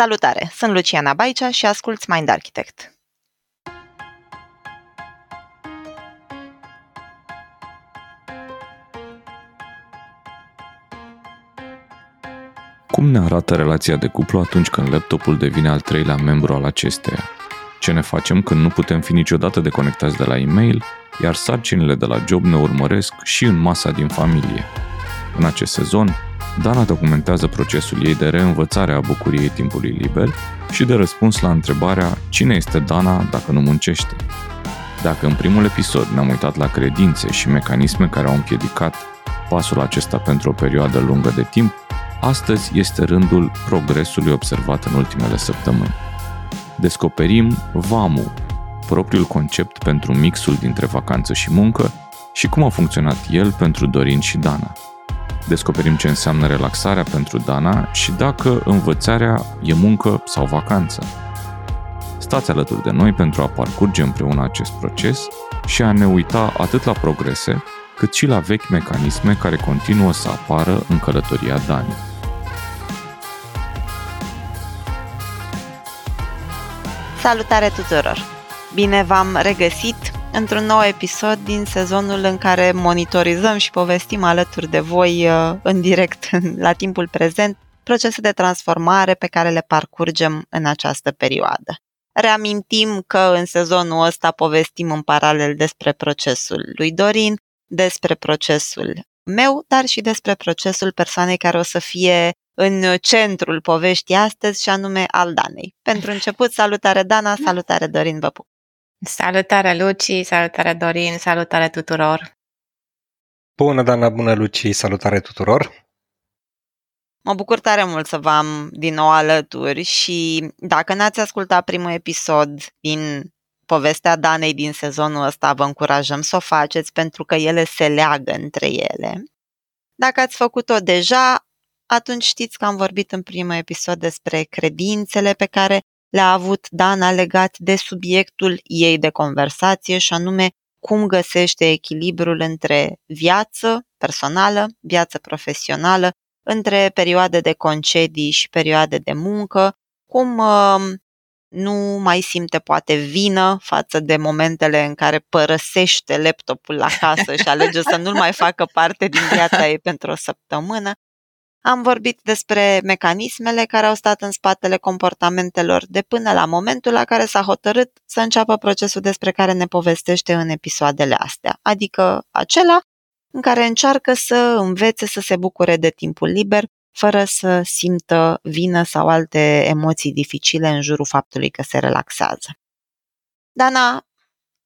Salutare! Sunt Luciana Baicea și asculți Mind Architect. Cum ne arată relația de cuplu atunci când laptopul devine al treilea membru al acesteia? Ce ne facem când nu putem fi niciodată deconectați de la e-mail, iar sarcinile de la job ne urmăresc și în masa din familie? În acest sezon, Dana documentează procesul ei de reînvățare a bucuriei timpului liber și de răspuns la întrebarea cine este Dana dacă nu muncește. Dacă în primul episod ne-am uitat la credințe și mecanisme care au împiedicat pasul acesta pentru o perioadă lungă de timp, astăzi este rândul progresului observat în ultimele săptămâni. Descoperim VAMU, propriul concept pentru mixul dintre vacanță și muncă și cum a funcționat el pentru Dorin și Dana – descoperim ce înseamnă relaxarea pentru Dana și dacă învățarea e muncă sau vacanță. Stați alături de noi pentru a parcurge împreună acest proces și a ne uita atât la progrese, cât și la vechi mecanisme care continuă să apară în călătoria Dani. Salutare tuturor! Bine v-am regăsit într-un nou episod din sezonul în care monitorizăm și povestim alături de voi uh, în direct, la timpul prezent, procese de transformare pe care le parcurgem în această perioadă. Reamintim că în sezonul ăsta povestim în paralel despre procesul lui Dorin, despre procesul meu, dar și despre procesul persoanei care o să fie în centrul poveștii astăzi și anume al Danei. Pentru început, salutare Dana, salutare Dorin, vă pup! Salutare Luci, salutare Dorin, salutare tuturor! Bună, Dana, bună, Luci, salutare tuturor! Mă bucur tare mult să vă am din nou alături și dacă n-ați ascultat primul episod din povestea Danei din sezonul ăsta, vă încurajăm să o faceți pentru că ele se leagă între ele. Dacă ați făcut-o deja, atunci știți că am vorbit în primul episod despre credințele pe care le-a avut Dana legat de subiectul ei de conversație și anume cum găsește echilibrul între viață personală, viață profesională, între perioade de concedii și perioade de muncă, cum uh, nu mai simte poate vină față de momentele în care părăsește laptopul la casă și alege să nu-l mai facă parte din viața ei pentru o săptămână am vorbit despre mecanismele care au stat în spatele comportamentelor de până la momentul la care s-a hotărât să înceapă procesul despre care ne povestește în episoadele astea, adică acela în care încearcă să învețe să se bucure de timpul liber fără să simtă vină sau alte emoții dificile în jurul faptului că se relaxează. Dana,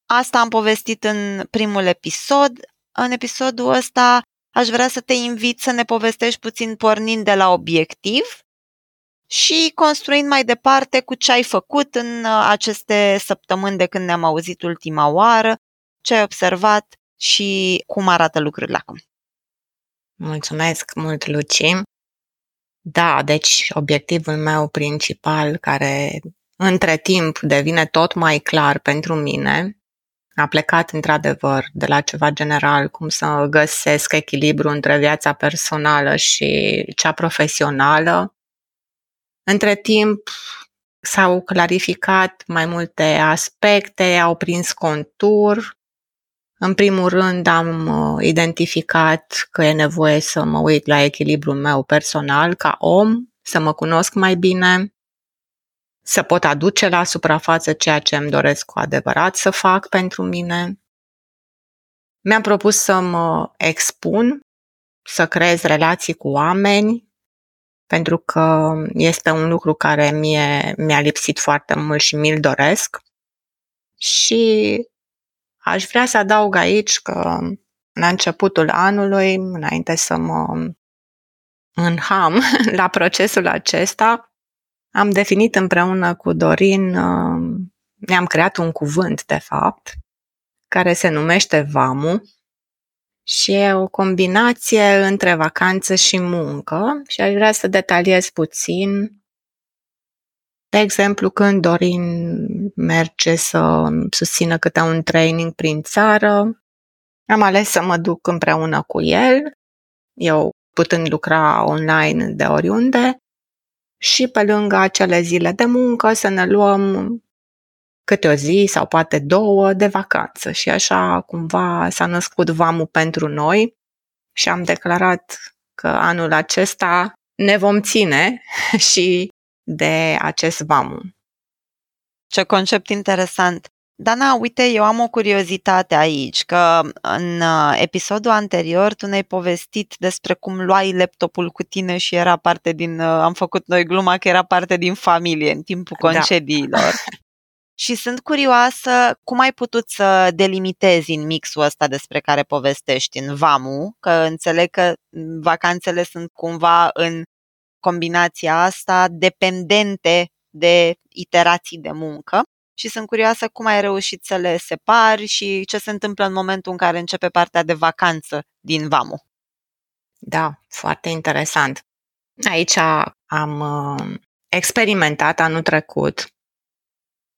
asta am povestit în primul episod. În episodul ăsta aș vrea să te invit să ne povestești puțin pornind de la obiectiv și construind mai departe cu ce ai făcut în uh, aceste săptămâni de când ne-am auzit ultima oară, ce ai observat și cum arată lucrurile acum. Mulțumesc mult, Luci. Da, deci obiectivul meu principal, care între timp devine tot mai clar pentru mine, a plecat într-adevăr de la ceva general, cum să găsesc echilibru între viața personală și cea profesională. Între timp s-au clarificat mai multe aspecte, au prins contur. În primul rând am uh, identificat că e nevoie să mă uit la echilibrul meu personal ca om, să mă cunosc mai bine, să pot aduce la suprafață ceea ce îmi doresc cu adevărat să fac pentru mine. Mi-am propus să mă expun, să creez relații cu oameni, pentru că este un lucru care mie mi-a lipsit foarte mult și mi-l doresc. Și aș vrea să adaug aici că la începutul anului, înainte să mă înham la procesul acesta, am definit împreună cu Dorin, uh, ne-am creat un cuvânt, de fapt, care se numește VAMU și e o combinație între vacanță și muncă și aș vrea să detaliez puțin. De exemplu, când Dorin merge să susțină câte un training prin țară, am ales să mă duc împreună cu el, eu putând lucra online de oriunde, și pe lângă acele zile de muncă să ne luăm câte o zi sau poate două de vacanță și așa cumva s-a născut vamul pentru noi și am declarat că anul acesta ne vom ține și de acest vamu. Ce concept interesant! Dana, uite, eu am o curiozitate aici, că în uh, episodul anterior tu ne-ai povestit despre cum luai laptopul cu tine și era parte din, uh, am făcut noi gluma că era parte din familie în timpul da. concediilor. Da. Și sunt curioasă cum ai putut să delimitezi în mixul ăsta despre care povestești în VAMU, că înțeleg că vacanțele sunt cumva în combinația asta dependente de iterații de muncă și sunt curioasă cum ai reușit să le separi și ce se întâmplă în momentul în care începe partea de vacanță din VAMU. Da, foarte interesant. Aici am uh, experimentat anul trecut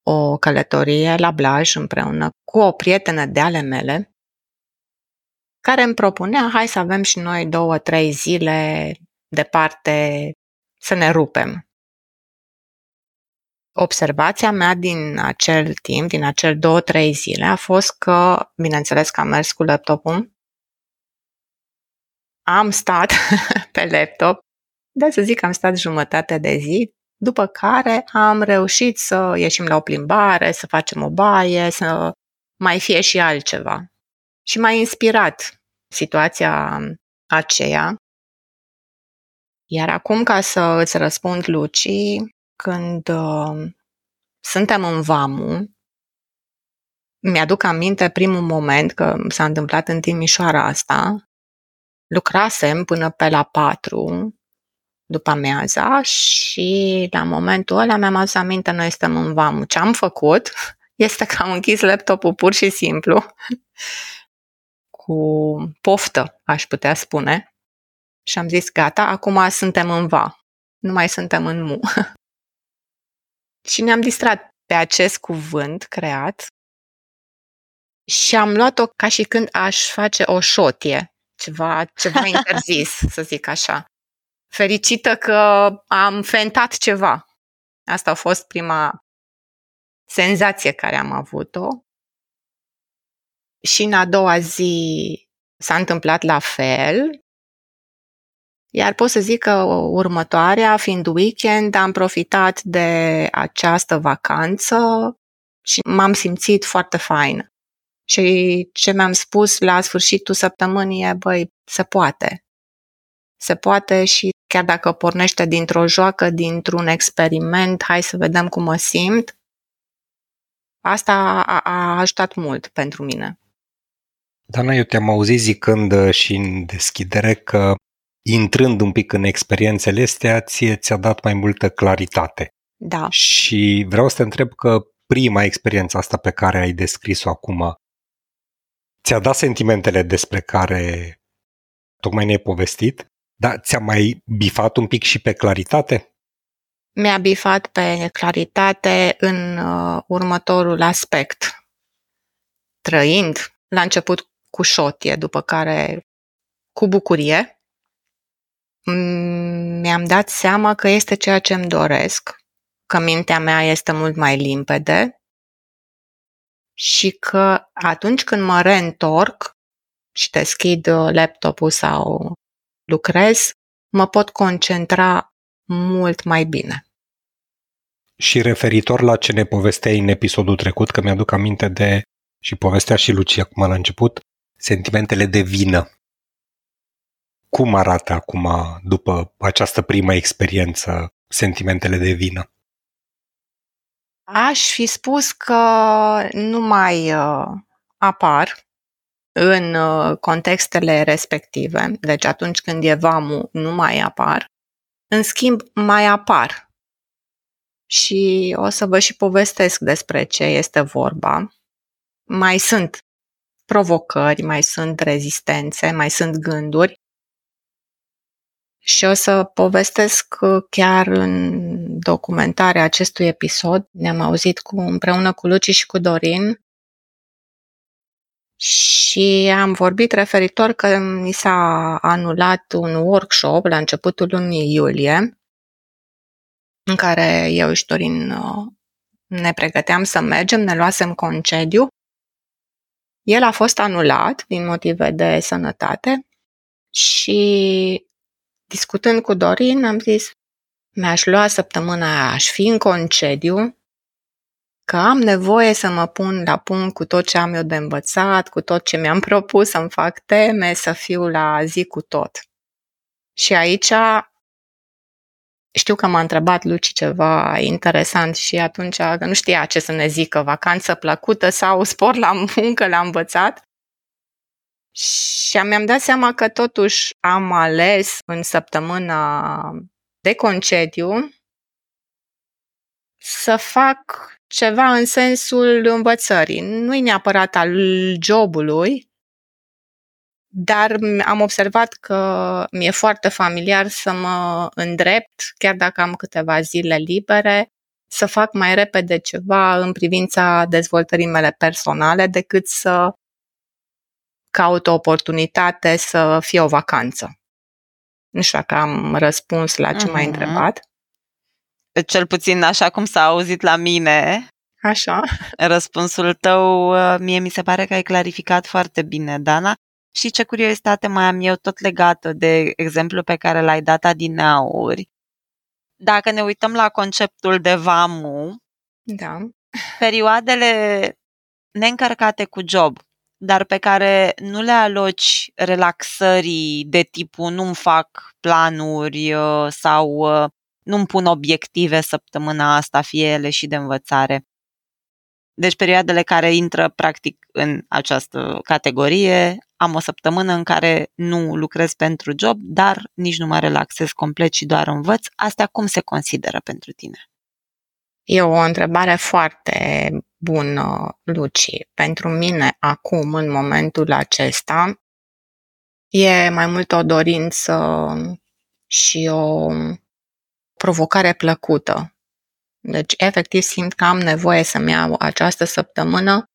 o călătorie la Blaj împreună cu o prietenă de ale mele care îmi propunea, hai să avem și noi două, trei zile departe să ne rupem. Observația mea din acel timp, din acel două, trei zile, a fost că, bineînțeles că am mers cu laptopul, am stat pe laptop, de să zic că am stat jumătate de zi, după care am reușit să ieșim la o plimbare, să facem o baie, să mai fie și altceva. Și m-a inspirat situația aceea. Iar acum, ca să îți răspund, Luci, când uh, suntem în vamu, mi-aduc aminte primul moment că s-a întâmplat în Timișoara asta. Lucrasem până pe la patru după amiaza și la momentul ăla mi-am adus aminte, noi suntem în vamă. Ce am făcut este că am închis laptopul pur și simplu cu poftă, aș putea spune. Și am zis, gata, acum suntem în va, nu mai suntem în mu. și ne-am distrat pe acest cuvânt creat și am luat-o ca și când aș face o șotie, ceva, ceva interzis, să zic așa fericită că am fentat ceva. Asta a fost prima senzație care am avut-o. Și în a doua zi s-a întâmplat la fel. Iar pot să zic că următoarea, fiind weekend, am profitat de această vacanță și m-am simțit foarte fain. Și ce mi-am spus la sfârșitul săptămânii e, băi, se poate. Se poate și chiar dacă pornește dintr-o joacă, dintr-un experiment, hai să vedem cum mă simt, asta a, a ajutat mult pentru mine. Dana, eu te-am auzit zicând uh, și în deschidere că intrând un pic în experiențele astea, ție ți-a dat mai multă claritate. Da. Și vreau să te întreb că prima experiență asta pe care ai descris-o acum, ți-a dat sentimentele despre care tocmai ne-ai povestit? Dar ți-a mai bifat un pic și pe claritate? Mi-a bifat pe claritate în uh, următorul aspect. Trăind la început cu șotie, după care cu bucurie, mi-am dat seama că este ceea ce îmi doresc, că mintea mea este mult mai limpede și că atunci când mă reîntorc și deschid uh, laptopul sau lucrez, mă pot concentra mult mai bine. Și referitor la ce ne povesteai în episodul trecut, că mi-aduc aminte de, și povestea și Lucia acum la început, sentimentele de vină. Cum arată acum, după această primă experiență, sentimentele de vină? Aș fi spus că nu mai uh, apar în uh, contextele respective, deci atunci când e vamu nu mai apar, în schimb mai apar. Și o să vă și povestesc despre ce este vorba. Mai sunt provocări, mai sunt rezistențe, mai sunt gânduri și o să povestesc uh, chiar în documentarea acestui episod. Ne-am auzit cu, împreună cu Luci și cu Dorin și am vorbit referitor că mi s-a anulat un workshop la începutul lunii iulie în care eu și Dorin uh, ne pregăteam să mergem, ne luasem concediu. El a fost anulat din motive de sănătate și discutând cu Dorin am zis mi-aș lua săptămâna aia, aș fi în concediu, că am nevoie să mă pun la punct cu tot ce am eu de învățat, cu tot ce mi-am propus să-mi fac teme, să fiu la zi cu tot. Și aici știu că m-a întrebat Luci ceva interesant și atunci că nu știa ce să ne zică, vacanță plăcută sau spor la muncă, la învățat. Și mi-am dat seama că totuși am ales în săptămâna de concediu să fac ceva în sensul învățării. Nu-i neapărat al jobului, dar am observat că mi-e foarte familiar să mă îndrept, chiar dacă am câteva zile libere, să fac mai repede ceva în privința dezvoltării mele personale decât să caut o oportunitate să fie o vacanță. Nu știu dacă am răspuns la ce uh-huh. m-ai mhm. întrebat. Cel puțin așa cum s-a auzit la mine. Așa. Răspunsul tău, uh, mie mi se pare că ai clarificat foarte bine, Dana. Și ce curiozitate mai am eu tot legată de exemplu pe care l-ai dat adineauri. Dacă ne uităm la conceptul de VAMU, da. perioadele neîncărcate cu job, dar pe care nu le aloci relaxării de tipul nu-mi fac planuri uh, sau uh, nu-mi pun obiective săptămâna asta, fie ele și de învățare. Deci perioadele care intră practic în această categorie, am o săptămână în care nu lucrez pentru job, dar nici nu mă relaxez complet și doar învăț. Astea cum se consideră pentru tine? E o întrebare foarte bună, Luci. Pentru mine, acum, în momentul acesta, e mai mult o dorință și o provocare plăcută. Deci, efectiv, simt că am nevoie să-mi iau această săptămână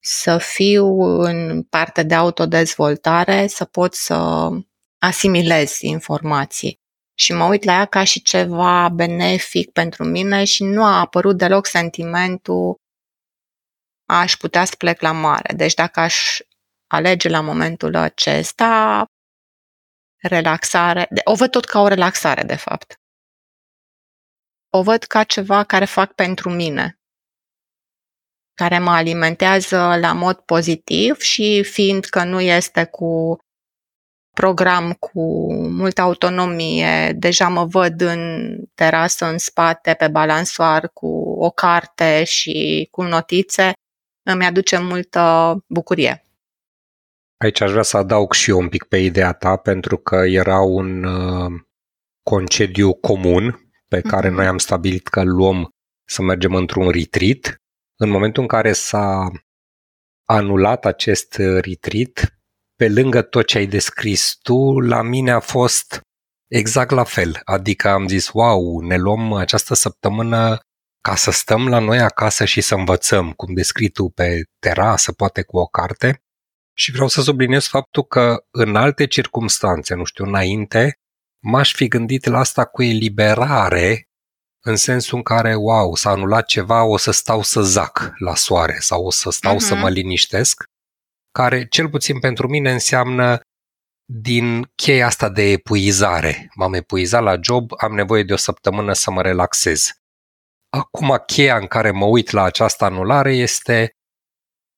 să fiu în parte de autodezvoltare, să pot să asimilez informații. Și mă uit la ea ca și ceva benefic pentru mine și nu a apărut deloc sentimentul aș putea să plec la mare. Deci dacă aș alege la momentul acesta relaxare, o văd tot ca o relaxare, de fapt. O văd ca ceva care fac pentru mine care mă alimentează la mod pozitiv și fiindcă nu este cu program cu multă autonomie, deja mă văd în terasă, în spate, pe balansoar, cu o carte și cu notițe, îmi aduce multă bucurie. Aici aș vrea să adaug și eu un pic pe ideea ta, pentru că era un uh, concediu comun pe care mm-hmm. noi am stabilit că îl luăm să mergem într-un retreat în momentul în care s-a anulat acest retreat, pe lângă tot ce ai descris tu, la mine a fost exact la fel. Adică am zis, wow, ne luăm această săptămână ca să stăm la noi acasă și să învățăm, cum descrii tu, pe terasă, poate cu o carte. Și vreau să subliniez faptul că în alte circunstanțe, nu știu, înainte, m-aș fi gândit la asta cu eliberare în sensul în care, wow, s-a anulat ceva, o să stau să zac la soare sau o să stau uh-huh. să mhm. mă liniștesc, care cel puțin pentru mine înseamnă din cheia asta de epuizare. M-am epuizat la job, am nevoie de o săptămână să mă relaxez. Acum cheia în care mă uit la această anulare este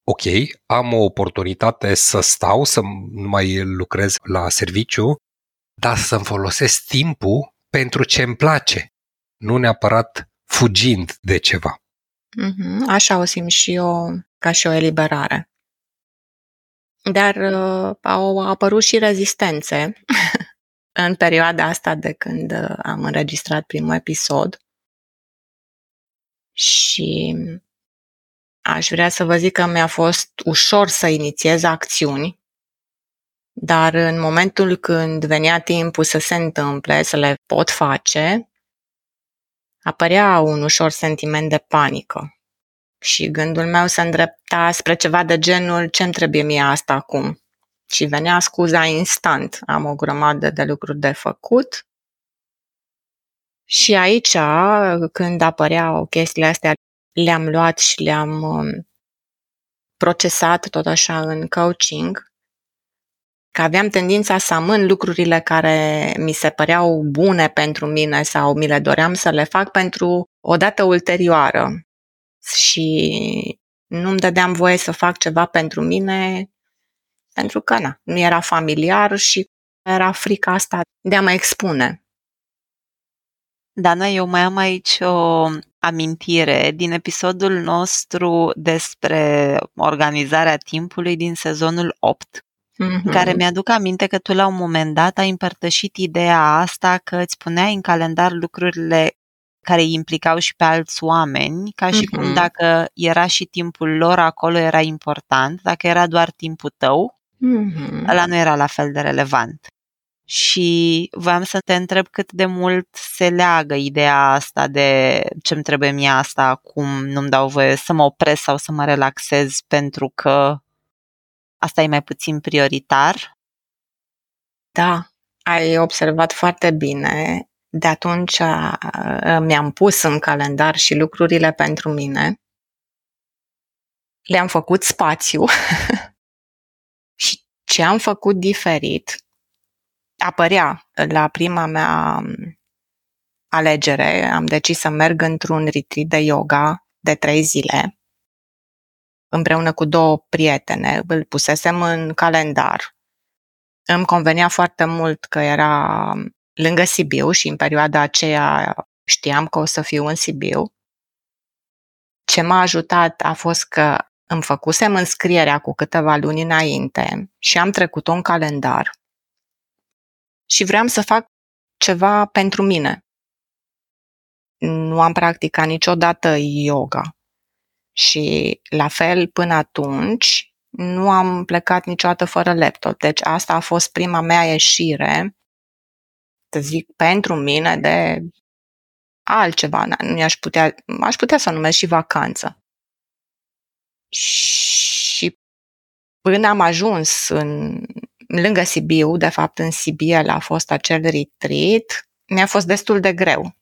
ok, am o oportunitate să stau, să nu mai lucrez la serviciu, dar să-mi folosesc timpul pentru ce îmi place nu neapărat fugind de ceva. Mm-hmm. Așa o simt și eu ca și o eliberare. Dar uh, au apărut și rezistențe în perioada asta de când uh, am înregistrat primul episod. Și aș vrea să vă zic că mi-a fost ușor să inițiez acțiuni, dar în momentul când venea timpul să se întâmple, să le pot face, apărea un ușor sentiment de panică și gândul meu se îndrepta spre ceva de genul ce-mi trebuie mie asta acum. Și venea scuza instant. Am o grămadă de lucruri de făcut Și aici, când apăreau chestiile astea, le-am luat și le-am um, procesat tot așa în coaching, că aveam tendința să amân lucrurile care mi se păreau bune pentru mine sau mi le doream să le fac pentru o dată ulterioară. Și nu-mi dădeam voie să fac ceva pentru mine pentru că na, nu era familiar și era frica asta de a mă expune. Dana, eu mai am aici o amintire din episodul nostru despre organizarea timpului din sezonul 8, mm-hmm. care mi-aduc aminte că tu la un moment dat ai împărtășit ideea asta că îți puneai în calendar lucrurile care îi implicau și pe alți oameni, ca și mm-hmm. cum dacă era și timpul lor acolo era important, dacă era doar timpul tău, mm-hmm. ăla nu era la fel de relevant. Și voiam să te întreb cât de mult se leagă ideea asta de ce-mi trebuie mie asta acum, nu-mi dau voie să mă opresc sau să mă relaxez pentru că asta e mai puțin prioritar? Da, ai observat foarte bine. De atunci mi-am pus în calendar și lucrurile pentru mine. Le-am făcut spațiu și ce am făcut diferit apărea la prima mea alegere. Am decis să merg într-un retreat de yoga de trei zile împreună cu două prietene. Îl pusesem în calendar. Îmi convenea foarte mult că era lângă Sibiu și în perioada aceea știam că o să fiu în Sibiu. Ce m-a ajutat a fost că îmi făcusem înscrierea cu câteva luni înainte și am trecut-o în calendar și vreau să fac ceva pentru mine. Nu am practicat niciodată yoga și la fel până atunci nu am plecat niciodată fără laptop. Deci asta a fost prima mea ieșire, să zic, pentru mine de altceva. Nu aș putea, aș putea să o numesc și vacanță. Și până am ajuns în lângă Sibiu, de fapt în Sibiel a fost acel retreat, mi-a fost destul de greu.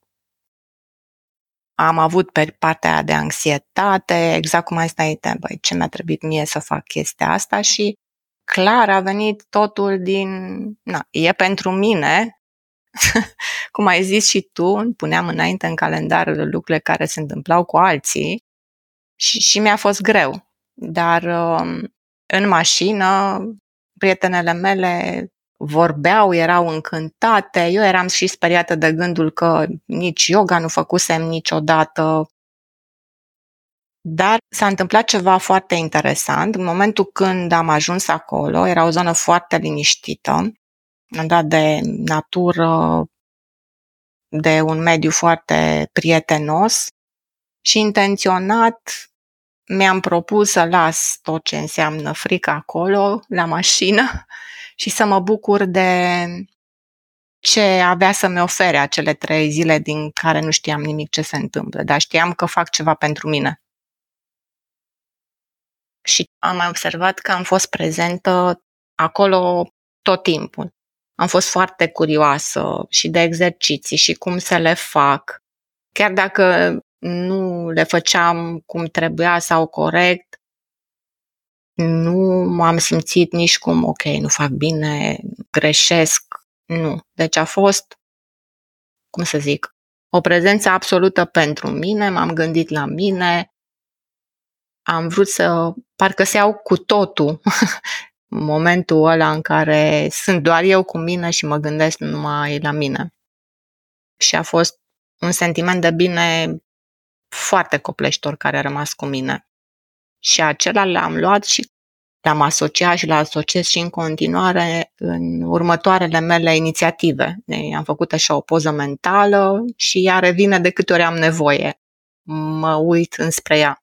Am avut pe partea de anxietate, exact cum ai stai băi, ce mi-a trebuit mie să fac chestia asta și clar a venit totul din, na, e pentru mine, cum ai zis și tu, puneam înainte în calendar lucrurile care se întâmplau cu alții și, și mi-a fost greu. Dar um, în mașină prietenele mele vorbeau, erau încântate, eu eram și speriată de gândul că nici yoga nu făcusem niciodată. Dar s-a întâmplat ceva foarte interesant. În momentul când am ajuns acolo, era o zonă foarte liniștită, am dat de natură, de un mediu foarte prietenos și intenționat mi-am propus să las tot ce înseamnă frică acolo, la mașină, și să mă bucur de ce avea să-mi ofere acele trei zile din care nu știam nimic ce se întâmplă, dar știam că fac ceva pentru mine. Și am observat că am fost prezentă acolo tot timpul. Am fost foarte curioasă și de exerciții și cum să le fac. Chiar dacă nu le făceam cum trebuia sau corect, nu m-am simțit nici cum, ok, nu fac bine, greșesc, nu. Deci a fost, cum să zic, o prezență absolută pentru mine, m-am gândit la mine, am vrut să, parcă să iau cu totul momentul ăla în care sunt doar eu cu mine și mă gândesc numai la mine. Și a fost un sentiment de bine foarte copleștor care a rămas cu mine. Și acela l-am luat și l-am asociat și l asociez și în continuare în următoarele mele inițiative. Am făcut așa o poză mentală și ea revine de câte ori am nevoie. Mă uit înspre ea.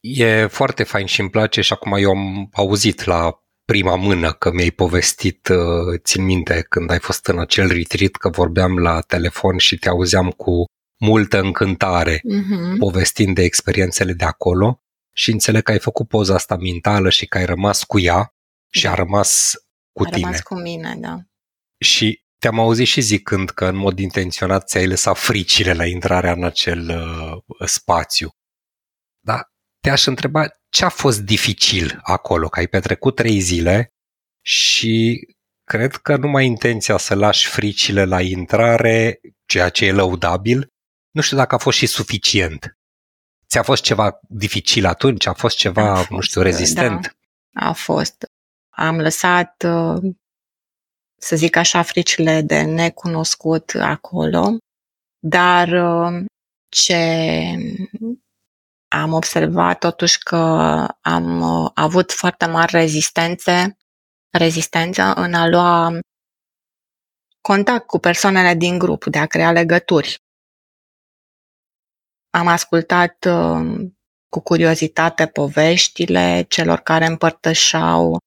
E foarte fain și îmi place și acum eu am auzit la prima mână că mi-ai povestit, uh, țin minte, când ai fost în acel retreat, că vorbeam la telefon și te auzeam cu multă încântare uh-huh. povestind de experiențele de acolo și înțeleg că ai făcut poza asta mentală și că ai rămas cu ea și da. a rămas cu a tine. A rămas cu mine, da. Și te-am auzit și zicând că în mod intenționat ți-ai lăsat fricile la intrarea în acel uh, spațiu. Dar te-aș întreba ce a fost dificil acolo, că ai petrecut trei zile și cred că numai intenția să lași fricile la intrare, ceea ce e lăudabil, nu știu dacă a fost și suficient. Ți-a fost ceva dificil atunci? A fost ceva, a fost, nu știu, rezistent? Da, a fost. Am lăsat, uh, să zic așa, fricile de necunoscut acolo, dar uh, ce am observat totuși că am uh, avut foarte mari rezistențe, rezistență în a lua contact cu persoanele din grup, de a crea legături. Am ascultat uh, cu curiozitate poveștile celor care împărtășau,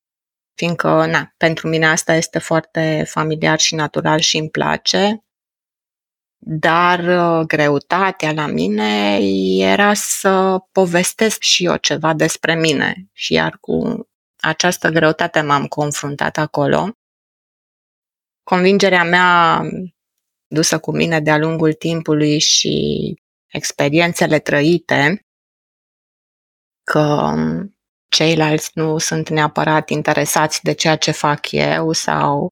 fiindcă, na, pentru mine asta este foarte familiar și natural și îmi place. Dar uh, greutatea la mine era să povestesc și eu ceva despre mine și iar cu această greutate m-am confruntat acolo. Convingerea mea dusă cu mine de-a lungul timpului și experiențele trăite că ceilalți nu sunt neapărat interesați de ceea ce fac eu sau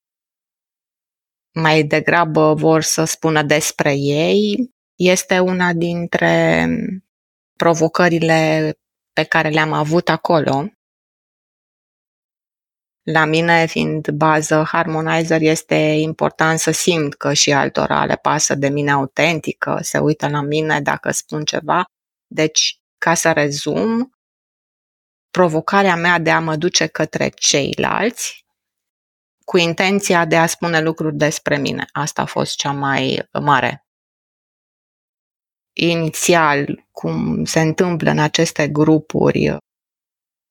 mai degrabă vor să spună despre ei, este una dintre provocările pe care le-am avut acolo. La mine, fiind bază harmonizer, este important să simt că și altora le pasă de mine autentică, se uită la mine dacă spun ceva. Deci, ca să rezum, provocarea mea de a mă duce către ceilalți cu intenția de a spune lucruri despre mine. Asta a fost cea mai mare. Inițial, cum se întâmplă în aceste grupuri,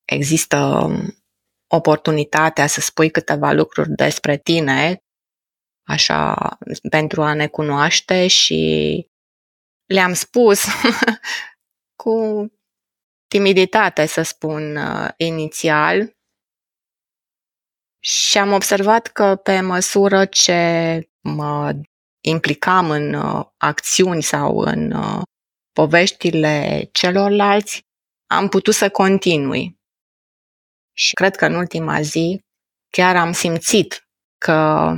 există oportunitatea să spui câteva lucruri despre tine, așa, pentru a ne cunoaște și le-am spus cu timiditate, să spun, uh, inițial, și am observat că pe măsură ce mă implicam în uh, acțiuni sau în uh, poveștile celorlalți, am putut să continui. Și cred că în ultima zi chiar am simțit că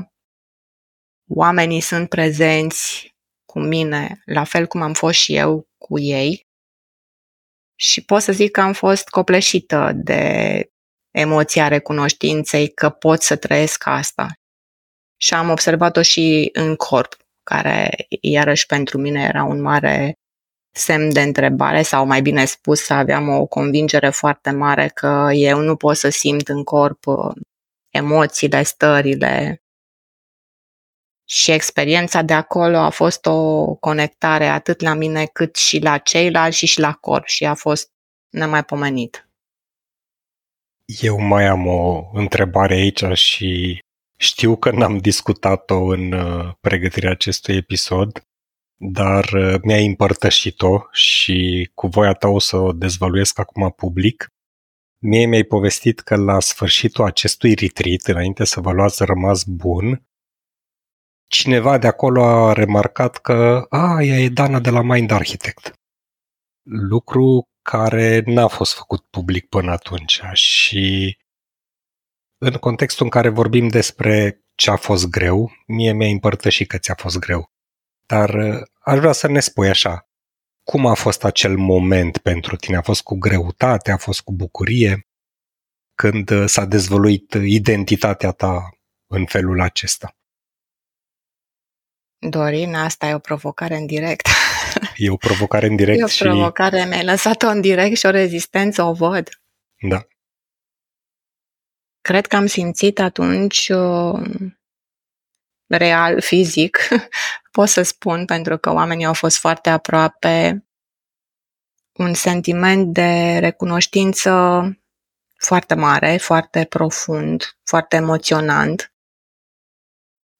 oamenii sunt prezenți cu mine, la fel cum am fost și eu cu ei. Și pot să zic că am fost copleșită de emoția recunoștinței că pot să trăiesc asta. Și am observat-o și în corp, care iarăși pentru mine era un mare semn de întrebare sau mai bine spus aveam o convingere foarte mare că eu nu pot să simt în corp uh, emoțiile, stările și experiența de acolo a fost o conectare atât la mine cât și la ceilalți și și la corp și a fost nemaipomenit. Eu mai am o întrebare aici și știu că n-am discutat-o în uh, pregătirea acestui episod, dar uh, mi-ai împărtășit-o și cu voia ta o să o dezvăluiesc acum public. Mie mi-ai povestit că la sfârșitul acestui retreat, înainte să vă luați rămas bun, cineva de acolo a remarcat că a, ea e Dana de la Mind Architect. Lucru care n-a fost făcut public până atunci și în contextul în care vorbim despre ce a fost greu, mie mi-a împărtășit că ți-a fost greu. Dar uh, aș vrea să ne spui așa, cum a fost acel moment pentru tine? A fost cu greutate, a fost cu bucurie? Când uh, s-a dezvăluit identitatea ta în felul acesta? Dorin, asta e o provocare în direct. E o provocare în direct E o și... provocare, mi-ai lăsat-o în direct și o rezistență o văd. Da. Cred că am simțit atunci uh, real, fizic, pot să spun, pentru că oamenii au fost foarte aproape, un sentiment de recunoștință foarte mare, foarte profund, foarte emoționant,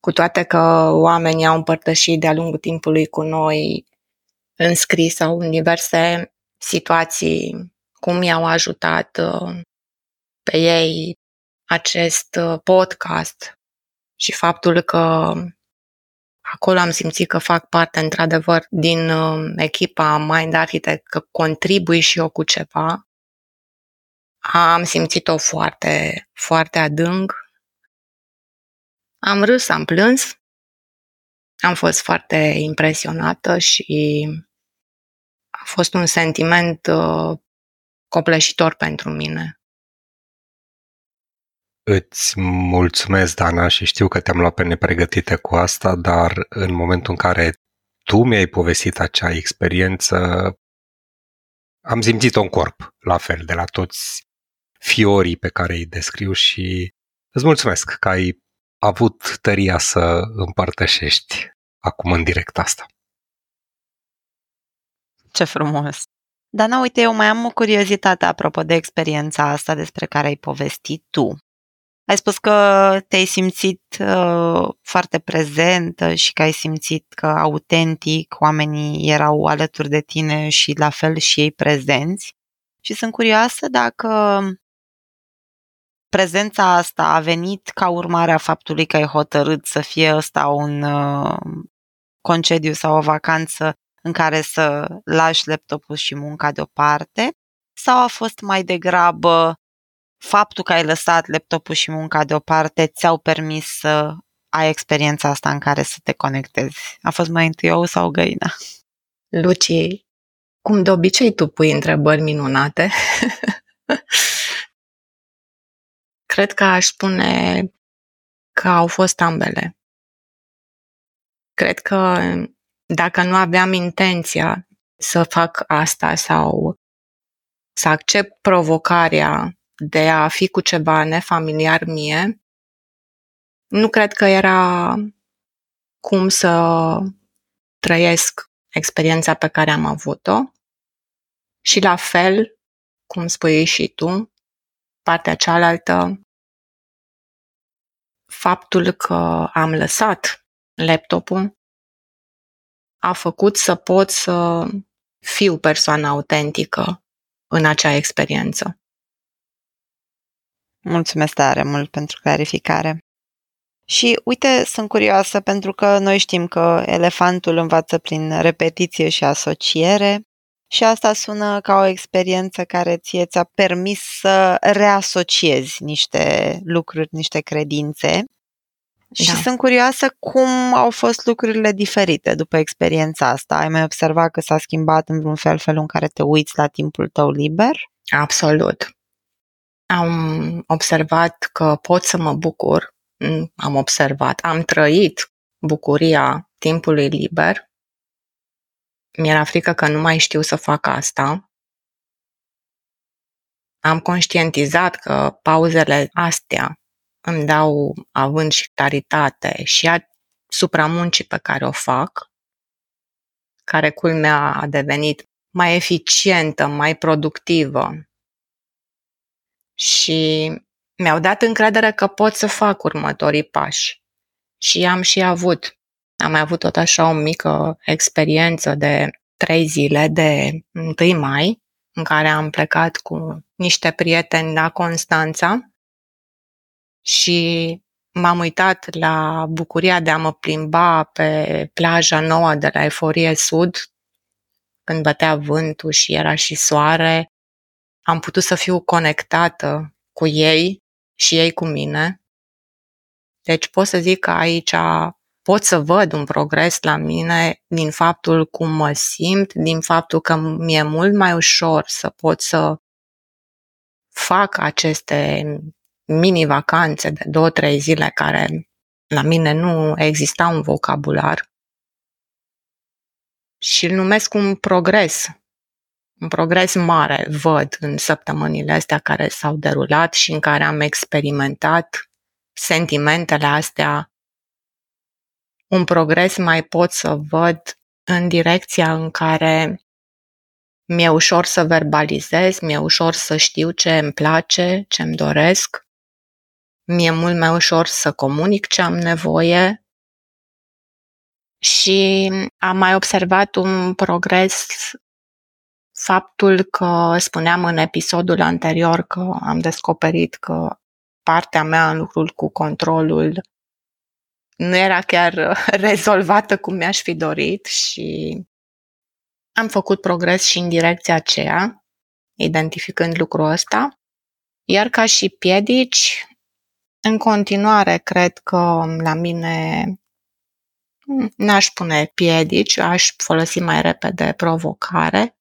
cu toate că oamenii au împărtășit de-a lungul timpului cu noi în scris sau în diverse situații cum i-au ajutat uh, pe ei acest uh, podcast și faptul că acolo am simțit că fac parte, într-adevăr, din uh, echipa Mind Architect, că contribui și eu cu ceva. Am simțit-o foarte, foarte adânc. Am râs, am plâns. Am fost foarte impresionată și a fost un sentiment uh, copleșitor pentru mine. Îți mulțumesc, Dana, și știu că te-am luat pe nepregătite cu asta, dar în momentul în care tu mi-ai povestit acea experiență, am simțit-o în corp, la fel, de la toți fiorii pe care îi descriu și îți mulțumesc că ai avut tăria să împărtășești acum în direct asta. Ce frumos! Dana, uite, eu mai am o curiozitate apropo de experiența asta despre care ai povestit tu. Ai spus că te-ai simțit uh, foarte prezentă și că ai simțit că autentic oamenii erau alături de tine și la fel și ei prezenți. Și sunt curioasă dacă prezența asta a venit ca urmare a faptului că ai hotărât să fie ăsta un uh, concediu sau o vacanță în care să lași laptopul și munca deoparte sau a fost mai degrabă faptul că ai lăsat laptopul și munca deoparte ți-au permis să ai experiența asta în care să te conectezi? A fost mai întâi ou sau găina? Lucie, cum de obicei tu pui întrebări minunate, cred că aș spune că au fost ambele. Cred că dacă nu aveam intenția să fac asta sau să accept provocarea de a fi cu ceva nefamiliar mie, nu cred că era cum să trăiesc experiența pe care am avut-o. Și la fel, cum spui și tu, partea cealaltă, faptul că am lăsat laptopul a făcut să pot să fiu persoana autentică în acea experiență. Mulțumesc tare mult pentru clarificare. Și uite, sunt curioasă pentru că noi știm că elefantul învață prin repetiție și asociere și asta sună ca o experiență care ție ți-a permis să reasociezi niște lucruri, niște credințe. Și da. sunt curioasă cum au fost lucrurile diferite după experiența asta. Ai mai observat că s-a schimbat în vreun fel felul în care te uiți la timpul tău liber? Absolut. Am observat că pot să mă bucur, mm, am observat, am trăit bucuria timpului liber. Mi-era frică că nu mai știu să fac asta. Am conștientizat că pauzele astea îmi dau având și claritate și asupra muncii pe care o fac, care culmea a devenit mai eficientă, mai productivă, și mi-au dat încredere că pot să fac următorii pași. Și am și avut. Am mai avut tot așa o mică experiență de trei zile de 1 mai, în care am plecat cu niște prieteni la Constanța și m-am uitat la bucuria de a mă plimba pe plaja nouă de la Eforie Sud, când bătea vântul și era și soare am putut să fiu conectată cu ei și ei cu mine. Deci pot să zic că aici pot să văd un progres la mine din faptul cum mă simt, din faptul că mi-e mult mai ușor să pot să fac aceste mini-vacanțe de două, trei zile care la mine nu exista un vocabular și îl numesc un progres un progres mare văd în săptămânile astea care s-au derulat și în care am experimentat sentimentele astea. Un progres mai pot să văd în direcția în care mi-e ușor să verbalizez, mi-e ușor să știu ce îmi place, ce îmi doresc, mi-e mult mai ușor să comunic ce am nevoie și am mai observat un progres faptul că spuneam în episodul anterior că am descoperit că partea mea în lucrul cu controlul nu era chiar rezolvată cum mi-aș fi dorit și am făcut progres și în direcția aceea, identificând lucrul ăsta. Iar ca și piedici, în continuare, cred că la mine n-aș pune piedici, aș folosi mai repede provocare.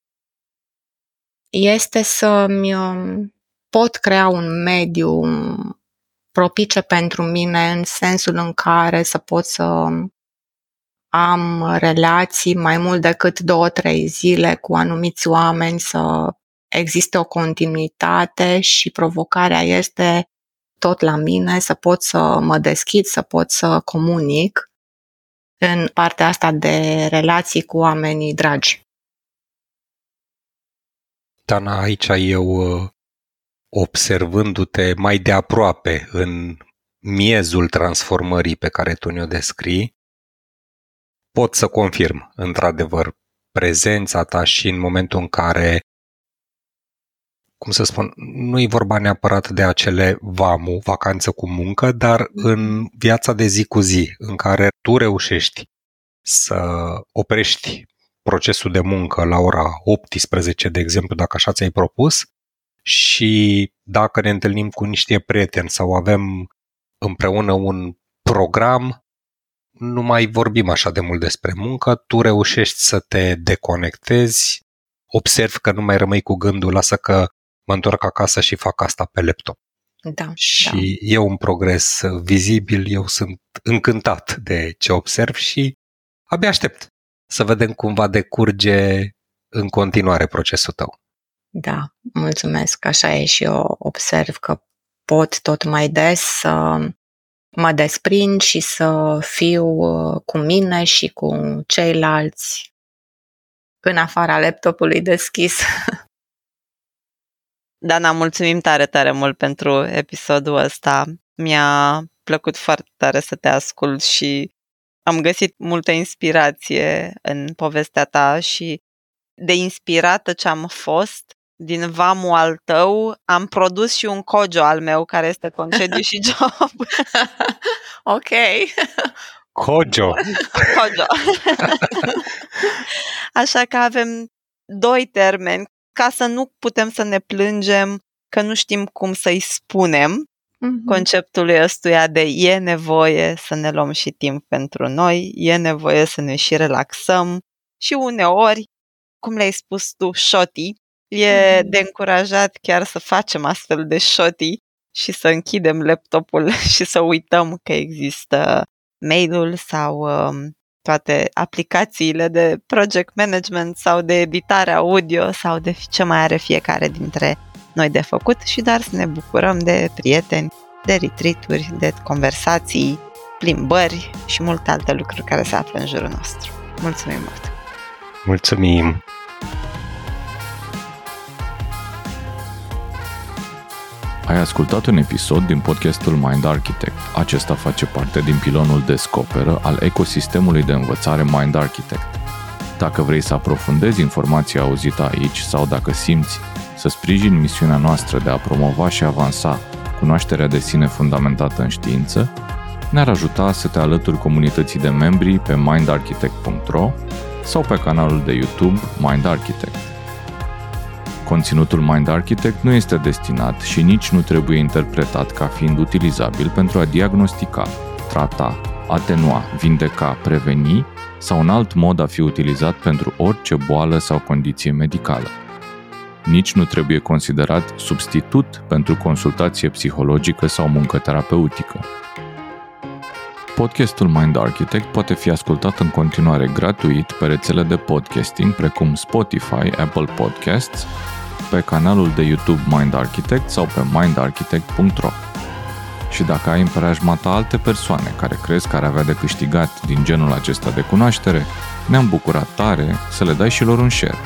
Este să-mi um, pot crea un mediu propice pentru mine în sensul în care să pot să am relații mai mult decât două, trei zile cu anumiți oameni, să existe o continuitate și provocarea este tot la mine, să pot să mă deschid, să pot să comunic în partea asta de relații cu oamenii dragi. Dana, aici eu uh, observându-te mai de aproape în miezul transformării pe care tu ne-o descrii, pot să confirm, într-adevăr, prezența ta și în momentul în care, cum să spun, nu e vorba neapărat de acele vamu, vacanță cu muncă, dar în viața de zi cu zi, în care tu reușești să oprești procesul de muncă la ora 18, de exemplu, dacă așa ți-ai propus, și dacă ne întâlnim cu niște prieteni sau avem împreună un program, nu mai vorbim așa de mult despre muncă, tu reușești să te deconectezi, observi că nu mai rămâi cu gândul, lasă că mă întorc acasă și fac asta pe laptop. Da, și da. e un progres vizibil, eu sunt încântat de ce observ și abia aștept să vedem cum va decurge în continuare procesul tău. Da, mulțumesc. Așa e și eu observ că pot tot mai des să mă desprind și să fiu uh, cu mine și cu ceilalți în afara laptopului deschis. Dana, mulțumim tare, tare mult pentru episodul ăsta. Mi-a plăcut foarte tare să te ascult și am găsit multă inspirație în povestea ta și de inspirată ce am fost din vamul al tău, am produs și un cojo al meu care este concediu și job. ok. Cojo. Cojo. Așa că avem doi termeni ca să nu putem să ne plângem că nu știm cum să-i spunem mm-hmm. conceptului ăstuia de e nevoie să ne luăm și timp pentru noi, e nevoie să ne și relaxăm și uneori, cum le-ai spus tu, șoti, E de încurajat chiar să facem astfel de șoti și să închidem laptopul și să uităm că există mail-ul sau um, toate aplicațiile de project management sau de editare audio sau de ce mai are fiecare dintre noi de făcut și doar să ne bucurăm de prieteni, de retreat de conversații, plimbări și multe alte lucruri care se află în jurul nostru. Mulțumim mult! Mulțumim! Ai ascultat un episod din podcastul Mind Architect. Acesta face parte din pilonul Descoperă al ecosistemului de învățare Mind Architect. Dacă vrei să aprofundezi informația auzită aici sau dacă simți să sprijini misiunea noastră de a promova și avansa cunoașterea de sine fundamentată în știință, ne-ar ajuta să te alături comunității de membri pe mindarchitect.ro sau pe canalul de YouTube Mind Architect. Conținutul Mind Architect nu este destinat și nici nu trebuie interpretat ca fiind utilizabil pentru a diagnostica, trata, atenua, vindeca, preveni sau un alt mod a fi utilizat pentru orice boală sau condiție medicală. Nici nu trebuie considerat substitut pentru consultație psihologică sau muncă terapeutică. Podcastul Mind Architect poate fi ascultat în continuare gratuit pe rețele de podcasting precum Spotify, Apple Podcasts pe canalul de YouTube Mind Architect sau pe mindarchitect.ro. Și dacă ai în preajma ta alte persoane care crezi că ar avea de câștigat din genul acesta de cunoaștere, ne-am bucurat tare să le dai și lor un share.